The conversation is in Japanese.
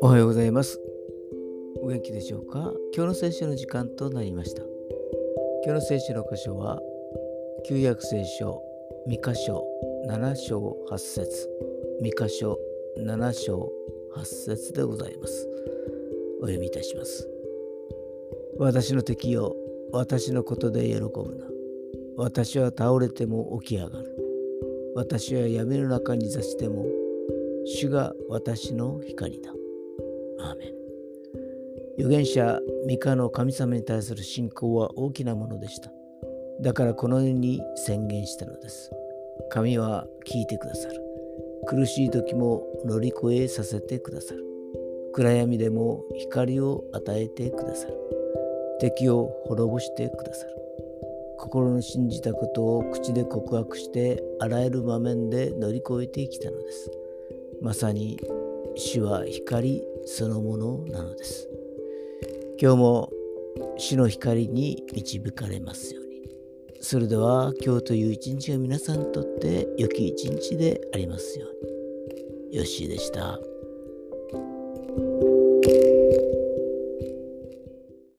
おはようございます。お元気でしょうか？今日の聖書の時間となりました。今日の聖書の箇所は旧約聖書三箇所7章8節。三箇所7章8節でございます。お読みいたします。私の敵よ私のことで喜ぶな。私は倒れても起き上がる。私は闇の中に座しても主が私の光だ。アーメン。預言者ミカの神様に対する信仰は大きなものでした。だからこのように宣言したのです。神は聞いてくださる。苦しい時も乗り越えさせてくださる。暗闇でも光を与えてくださる。敵を滅ぼしてくださる。心の信じたことを口で告白してあらゆる場面で乗り越えてきたのです。まさに主は光そのものなのです。今日も主の光に導かれますように。それでは今日という一日が皆さんにとって良き一日でありますように。よしでした。